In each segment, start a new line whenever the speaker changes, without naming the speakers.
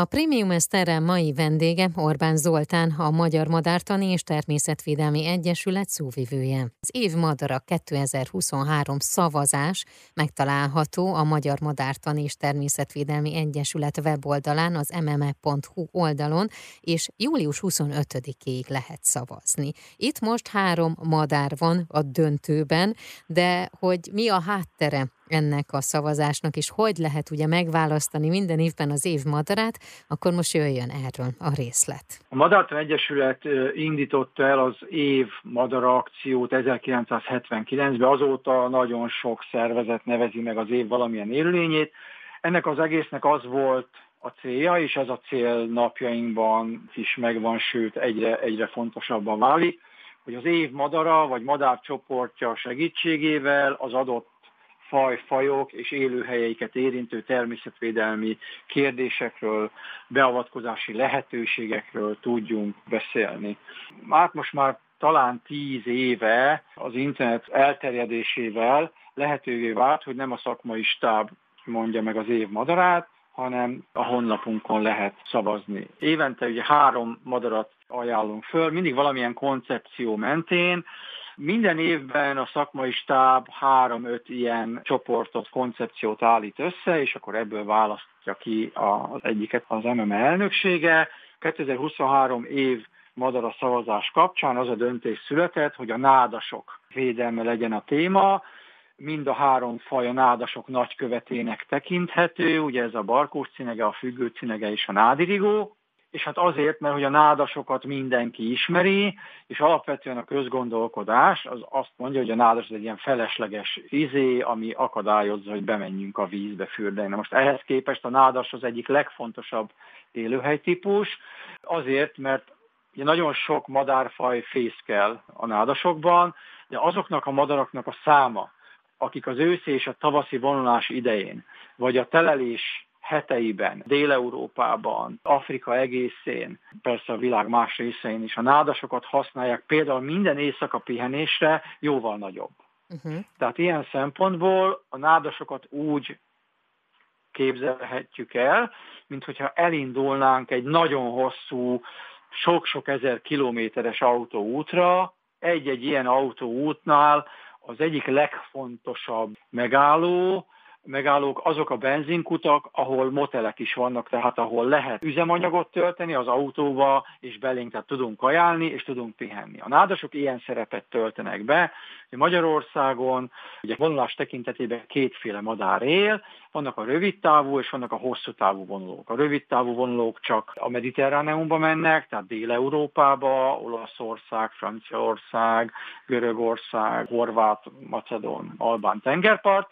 A Premium Eszterrel mai vendége Orbán Zoltán, a Magyar Madártani és Természetvédelmi Egyesület szóvivője. Az év madara 2023 szavazás megtalálható a Magyar Madártani és Természetvédelmi Egyesület weboldalán, az mme.hu oldalon, és július 25-ig lehet szavazni. Itt most három madár van a döntőben, de hogy mi a háttere ennek a szavazásnak, és hogy lehet ugye megválasztani minden évben az év madarát, akkor most jöjjön erről a részlet.
A Madártan Egyesület indította el az év madara akciót 1979-ben, azóta nagyon sok szervezet nevezi meg az év valamilyen élőlényét. Ennek az egésznek az volt a célja, és ez a cél napjainkban is megvan, sőt egyre, egyre fontosabban válik, hogy az év madara vagy madárcsoportja segítségével az adott faj, fajok és élőhelyeiket érintő természetvédelmi kérdésekről, beavatkozási lehetőségekről tudjunk beszélni. Hát most már talán tíz éve az internet elterjedésével lehetővé vált, hogy nem a szakmai stáb mondja meg az év madarát, hanem a honlapunkon lehet szavazni. Évente ugye három madarat ajánlunk föl, mindig valamilyen koncepció mentén, minden évben a szakmai stáb három-öt ilyen csoportot, koncepciót állít össze, és akkor ebből választja ki az egyiket az MMA elnöksége. 2023 év madara szavazás kapcsán az a döntés született, hogy a nádasok védelme legyen a téma, mind a három faj a nádasok nagykövetének tekinthető, ugye ez a barkós cinege, a függő cinege és a nádirigó, és hát azért, mert hogy a nádasokat mindenki ismeri, és alapvetően a közgondolkodás az azt mondja, hogy a nádas egy ilyen felesleges izé, ami akadályozza, hogy bemenjünk a vízbe fürdeni. most ehhez képest a nádas az egyik legfontosabb élőhelytípus, azért, mert ugye nagyon sok madárfaj fészkel a nádasokban, de azoknak a madaraknak a száma, akik az őszi és a tavaszi vonulás idején, vagy a telelés heteiben, Dél-Európában, Afrika egészén, persze a világ más részein is a nádasokat használják például minden éjszaka pihenésre jóval nagyobb. Uh-huh. Tehát ilyen szempontból a nádasokat úgy képzelhetjük el, mint hogyha elindulnánk egy nagyon hosszú, sok-sok ezer kilométeres autóútra, egy-egy ilyen autóútnál az egyik legfontosabb megálló, megállók azok a benzinkutak, ahol motelek is vannak, tehát ahol lehet üzemanyagot tölteni az autóba, és belénk tehát tudunk kajálni, és tudunk pihenni. A nádasok ilyen szerepet töltenek be. Magyarországon ugye vonulás tekintetében kétféle madár él, vannak a rövid távú és vannak a hosszú távú vonulók. A rövid távú vonulók csak a mediterráneumba mennek, tehát Dél-Európába, Olaszország, Franciaország, Görögország, Horvát, Macedon, Albán tengerpart,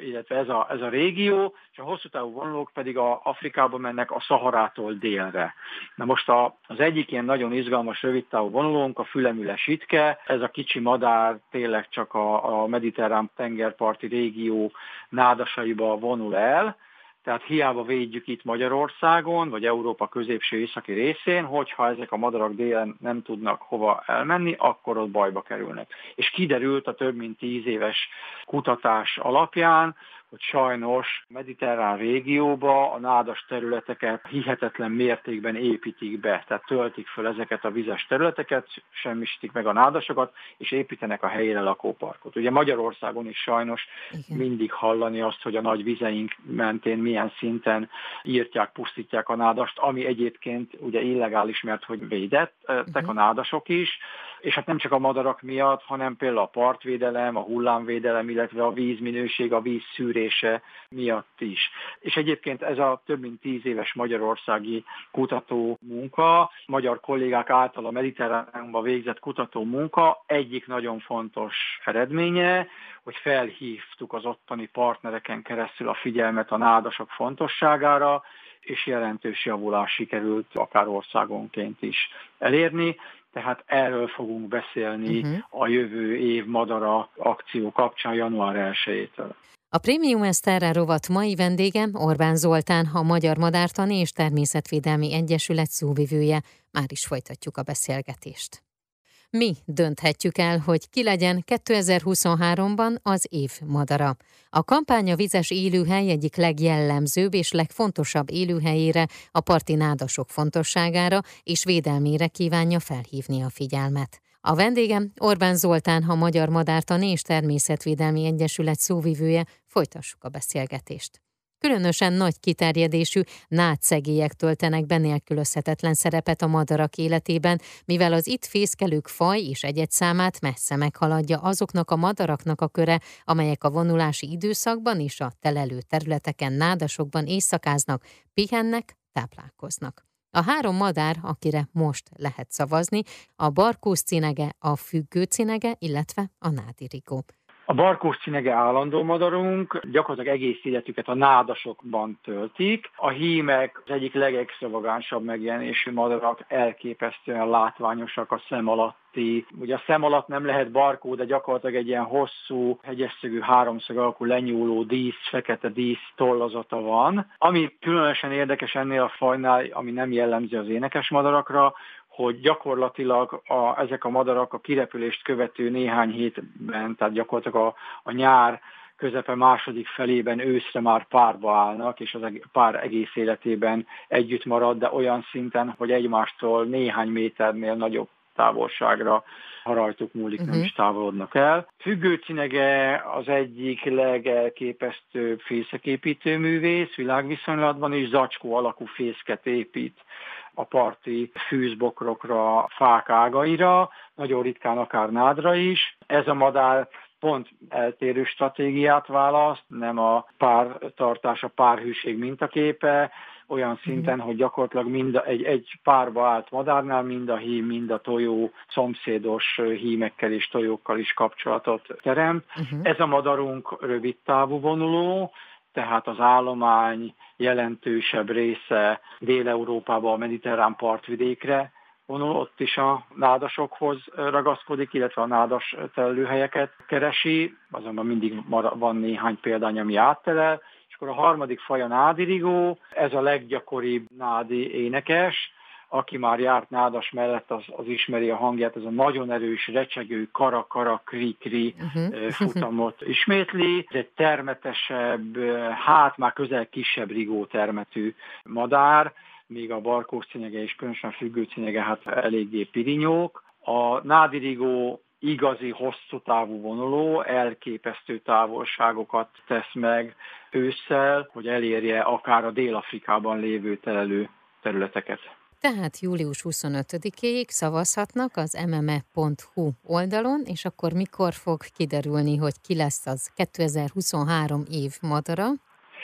illetve ez a, ez a régió, és a hosszú távú vonulók pedig a Afrikába mennek a Szaharától délre. Na most a, az egyik ilyen nagyon izgalmas rövidtávú vonulónk a fülemüles sitke, ez a kicsi madár tényleg csak a, a mediterrán tengerparti régió nádasaiba vonul el, tehát hiába védjük itt Magyarországon, vagy Európa középső északi részén, hogyha ezek a madarak délen nem tudnak hova elmenni, akkor ott bajba kerülnek. És kiderült a több mint tíz éves kutatás alapján, hogy sajnos mediterrán régióba a nádas területeket hihetetlen mértékben építik be, tehát töltik föl ezeket a vizes területeket, semmisítik meg a nádasokat, és építenek a helyére lakóparkot. Ugye Magyarországon is sajnos Igen. mindig hallani azt, hogy a nagy vizeink mentén milyen szinten írtják, pusztítják a nádast, ami egyébként ugye illegális, mert hogy védettek a nádasok is, és hát nem csak a madarak miatt, hanem például a partvédelem, a hullámvédelem, illetve a vízminőség, a víz szűrése miatt is. És egyébként ez a több mint tíz éves magyarországi kutató munka, magyar kollégák által a mediterránumban végzett kutató munka egyik nagyon fontos eredménye, hogy felhívtuk az ottani partnereken keresztül a figyelmet a nádasok fontosságára, és jelentős javulás sikerült akár országonként is elérni tehát erről fogunk beszélni uh-huh. a jövő év Madara akció kapcsán január 1-től.
A Premium Eszterre rovat mai vendége Orbán Zoltán, a Magyar Madártani és Természetvédelmi Egyesület szóvivője. Már is folytatjuk a beszélgetést. Mi dönthetjük el, hogy ki legyen 2023-ban az év madara. A kampány a vizes élőhely egyik legjellemzőbb és legfontosabb élőhelyére, a parti nádasok fontosságára és védelmére kívánja felhívni a figyelmet. A vendégem Orbán Zoltán, a Magyar Madártani és Természetvédelmi Egyesület szóvivője, folytassuk a beszélgetést. Különösen nagy kiterjedésű nátszegélyek töltenek be nélkülözhetetlen szerepet a madarak életében, mivel az itt fészkelők faj és egyet számát messze meghaladja azoknak a madaraknak a köre, amelyek a vonulási időszakban és a telelő területeken nádasokban éjszakáznak, pihennek, táplálkoznak. A három madár, akire most lehet szavazni, a barkóz cinege, a függő cinege, illetve a nádirigó.
A barkós cinege állandó madarunk, gyakorlatilag egész életüket a nádasokban töltik. A hímek az egyik legextravagánsabb megjelenésű madarak, elképesztően látványosak a szem alatti. Ugye a szem alatt nem lehet barkó, de gyakorlatilag egy ilyen hosszú, hegyesszögű, háromszög alakú lenyúló dísz, fekete dísz tollazata van. Ami különösen érdekes ennél a fajnál, ami nem jellemző az énekes madarakra, hogy gyakorlatilag a, ezek a madarak a kirepülést követő néhány hétben, tehát gyakorlatilag a, a nyár közepe második felében őszre már párba állnak, és az pár egész életében együtt marad, de olyan szinten, hogy egymástól néhány méternél nagyobb távolságra, ha rajtuk múlik, uh-huh. nem mhm. is távolodnak el. Függőcinege az egyik legelképesztőbb fészeképítő művész világviszonylatban, és zacskó alakú fészket épít a parti fűzbokrokra, fák ágaira, nagyon ritkán akár nádra is. Ez a madár pont eltérő stratégiát választ, nem a pártartás, a párhűség mintaképe, olyan szinten, hogy gyakorlatilag mind a, egy, egy párba állt madárnál mind a hím, mind a tojó szomszédos hímekkel és tojókkal is kapcsolatot teremt. Uh-huh. Ez a madarunk rövid távú vonuló, tehát az állomány jelentősebb része Dél-Európába, a mediterrán partvidékre vonul, ott is a nádasokhoz ragaszkodik, illetve a nádas telőhelyeket keresi, azonban mindig van néhány példány, ami áttelel, és akkor a harmadik faj a nádirigó, ez a leggyakoribb nádi énekes, aki már járt nádas mellett, az, az ismeri a hangját, ez a nagyon erős, recsegő, kara-kara, kri-kri uh-huh. futamot ismétli. Ez egy termetesebb, hát már közel kisebb rigó termetű madár, míg a barkós cinege és különösen függő cinege hát eléggé pirinyók. A nádirigó igazi hosszú távú vonuló, elképesztő távolságokat tesz meg ősszel, hogy elérje akár a Dél-Afrikában lévő telelő területeket.
Tehát július 25-ig szavazhatnak az mme.hu oldalon, és akkor mikor fog kiderülni, hogy ki lesz az 2023 év madara?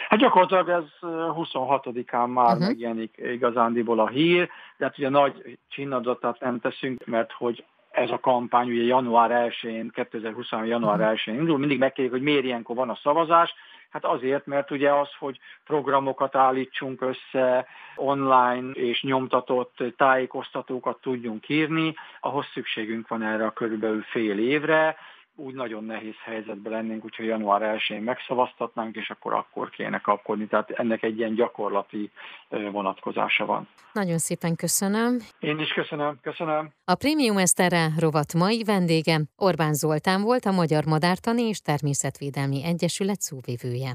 Hát gyakorlatilag ez 26-án már uh-huh. megjelenik igazándiból a hír, de hát ugye nagy csinnadatát nem teszünk, mert hogy ez a kampány ugye január 1-én, 2023. január 1-én indul, mindig megkérjük, hogy miért ilyenkor van a szavazás, Hát azért, mert ugye az, hogy programokat állítsunk össze, online és nyomtatott tájékoztatókat tudjunk írni, ahhoz szükségünk van erre a körülbelül fél évre, úgy nagyon nehéz helyzetben lennénk, úgyhogy január 1-én megszavaztatnánk, és akkor akkor kéne kapkodni. Tehát ennek egy ilyen gyakorlati vonatkozása van.
Nagyon szépen köszönöm.
Én is köszönöm, köszönöm.
A Premium Eszterre rovat mai vendége Orbán Zoltán volt, a Magyar Madártani és Természetvédelmi Egyesület szóvivője.